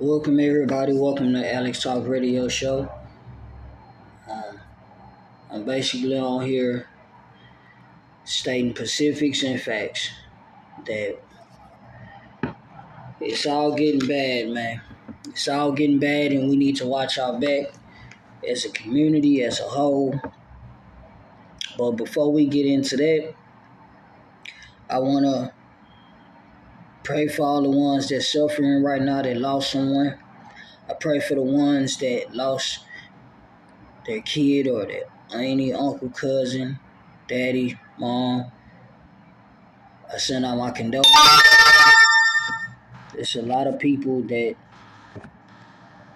Welcome everybody. Welcome to Alex Talk Radio Show. Um, I'm basically on here stating specifics and facts that it's all getting bad, man. It's all getting bad, and we need to watch our back as a community, as a whole. But before we get into that, I want to pray for all the ones that's suffering right now that lost someone. I pray for the ones that lost their kid or their auntie, uncle, cousin, daddy, mom. I send out my condolences. There's a lot of people that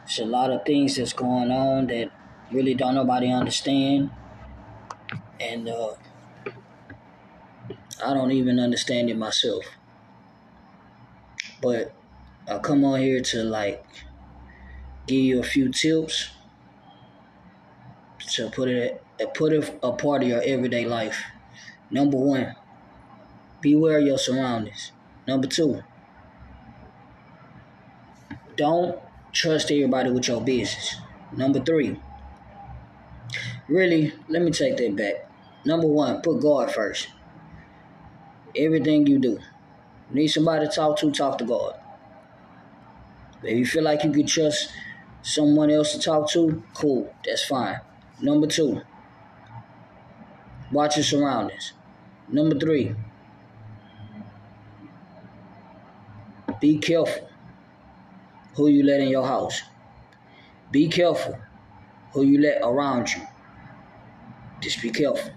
there's a lot of things that's going on that really don't nobody understand. And uh, I don't even understand it myself. But I come on here to like give you a few tips to put it uh, put it a part of your everyday life. Number one, beware your surroundings. Number two, don't trust everybody with your business. Number three, really, let me take that back. Number one, put God first. Everything you do. Need somebody to talk to, talk to God. If you feel like you can trust someone else to talk to, cool, that's fine. Number two, watch your surroundings. Number three, be careful who you let in your house. Be careful who you let around you. Just be careful.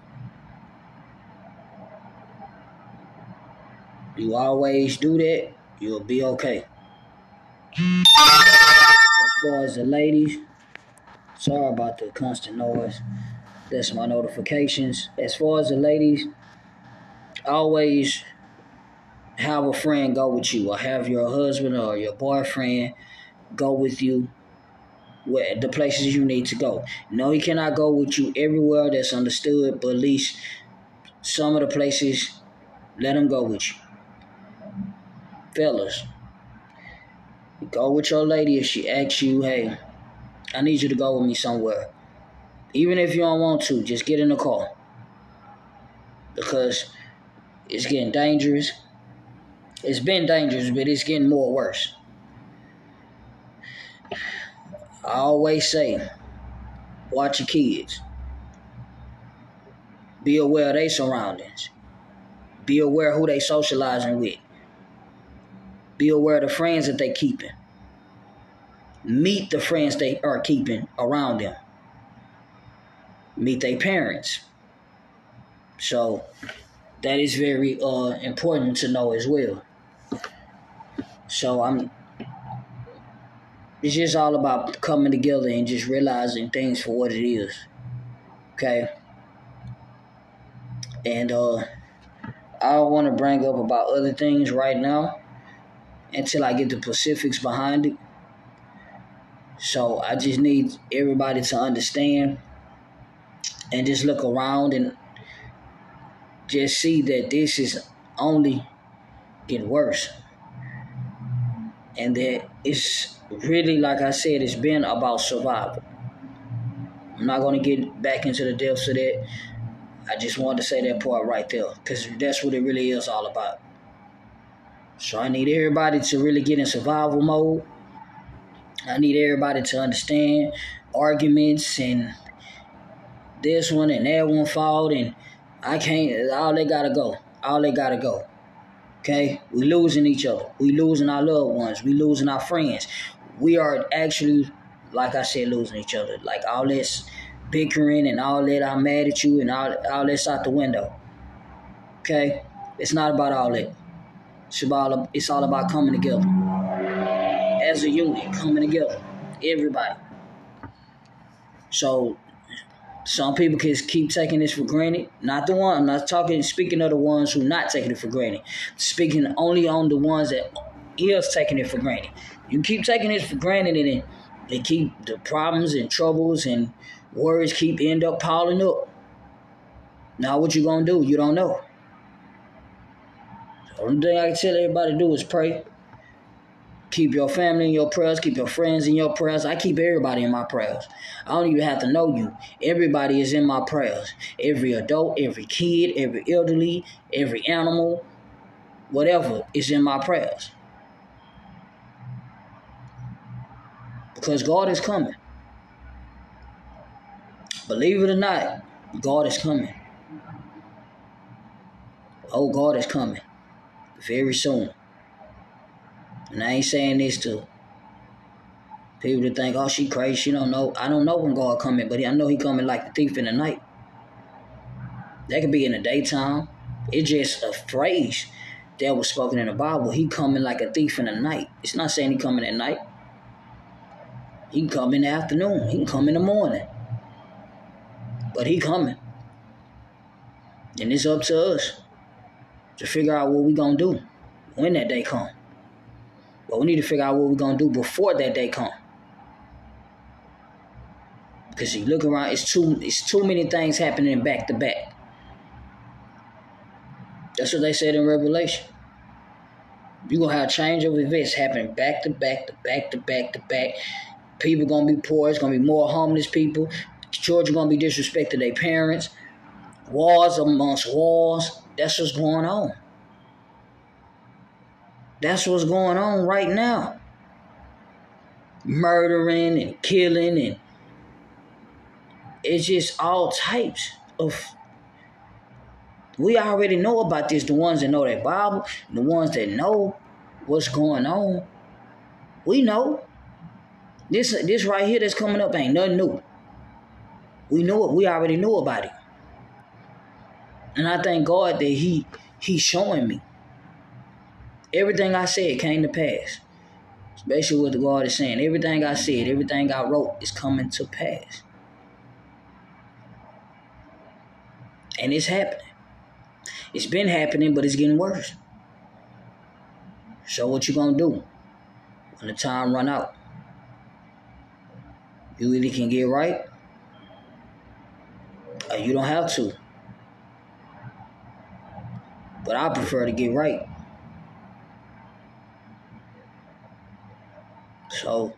You always do that, you'll be okay. As far as the ladies, sorry about the constant noise. That's my notifications. As far as the ladies, always have a friend go with you, or have your husband or your boyfriend go with you where the places you need to go. No, he cannot go with you everywhere that's understood, but at least some of the places, let him go with you fellas, go with your lady if she asks you, hey, I need you to go with me somewhere. Even if you don't want to, just get in the car. Because it's getting dangerous. It's been dangerous, but it's getting more worse. I always say, watch your kids. Be aware of their surroundings. Be aware who they socializing with. Be aware of the friends that they keeping. Meet the friends they are keeping around them. Meet their parents. So that is very uh, important to know as well. So I'm it's just all about coming together and just realizing things for what it is. Okay? And uh I want to bring up about other things right now until I get the Pacifics behind it. So I just need everybody to understand and just look around and just see that this is only getting worse. And that it's really, like I said, it's been about survival. I'm not going to get back into the depths of that. I just wanted to say that part right there because that's what it really is all about. So I need everybody to really get in survival mode. I need everybody to understand arguments and this one and that one fault and I can't all they gotta go. All they gotta go. Okay? We losing each other. We losing our loved ones. We losing our friends. We are actually, like I said, losing each other. Like all this bickering and all that I'm mad at you and all all this out the window. Okay? It's not about all that. It's all about coming together as a unit, coming together, everybody. So some people can keep taking this for granted. Not the one. I'm not talking. Speaking of the ones who not taking it for granted. Speaking only on the ones that is taking it for granted. You keep taking this for granted, and they keep the problems and troubles and worries keep end up piling up. Now what you gonna do? You don't know. Only thing I can tell everybody to do is pray. Keep your family in your prayers. Keep your friends in your prayers. I keep everybody in my prayers. I don't even have to know you. Everybody is in my prayers. Every adult, every kid, every elderly, every animal, whatever is in my prayers. Because God is coming. Believe it or not, God is coming. Oh, God is coming very soon. And I ain't saying this to people to think, oh, she crazy. She don't know. I don't know when God coming, but I know he coming like a thief in the night. That could be in the daytime. It's just a phrase that was spoken in the Bible. He coming like a thief in the night. It's not saying he coming at night. He can come in the afternoon. He can come in the morning. But he coming. And it's up to us to figure out what we're gonna do when that day come. But we need to figure out what we're gonna do before that day come. Because you look around, it's too it's too many things happening back to back. That's what they said in Revelation. You're gonna have a change of events happening back to back to back to back to back. People gonna be poor, it's gonna be more homeless people. Children gonna be disrespected their parents. Wars amongst wars. That's what's going on. That's what's going on right now. Murdering and killing and it's just all types of we already know about this, the ones that know their Bible, the ones that know what's going on. We know. This this right here that's coming up ain't nothing new. We know it. We already knew about it. And I thank God that He He's showing me. Everything I said came to pass. Especially what the God is saying. Everything I said, everything I wrote is coming to pass. And it's happening. It's been happening, but it's getting worse. So what you gonna do when the time run out? You either can get right or you don't have to. But I prefer to get right. So,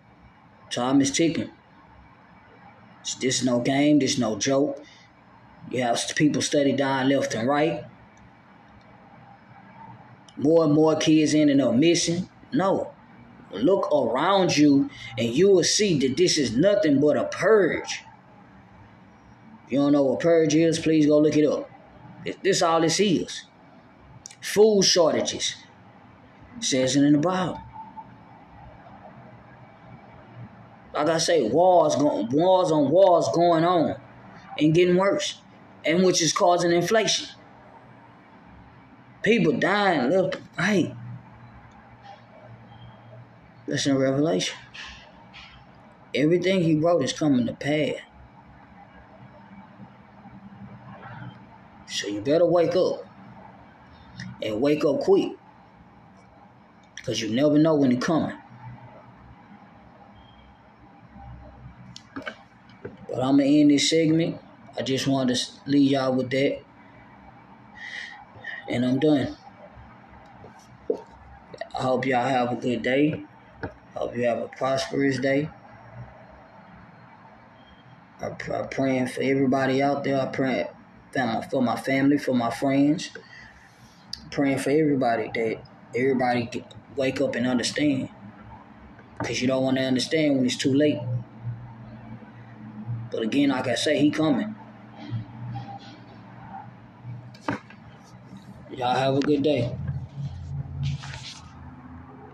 time is ticking. This is no game. This no joke. You have people study dying left and right. More and more kids ending up missing. No. Look around you and you will see that this is nothing but a purge. If you don't know what purge is, please go look it up. This all this is. Food shortages. Says it in the Bible. Like I say, wars going wars on wars going on and getting worse. And which is causing inflation. People dying left right. That's in Revelation. Everything he wrote is coming to pass. So you better wake up. And wake up quick. Because you never know when it's coming. But I'm going to end this segment. I just wanted to leave y'all with that. And I'm done. I hope y'all have a good day. Hope you have a prosperous day. I'm, praying for everybody out there. I pray for my family, for my friends. Praying for everybody that everybody wake up and understand. Because you don't want to understand when it's too late. But again, like I say, he coming. Y'all have a good day.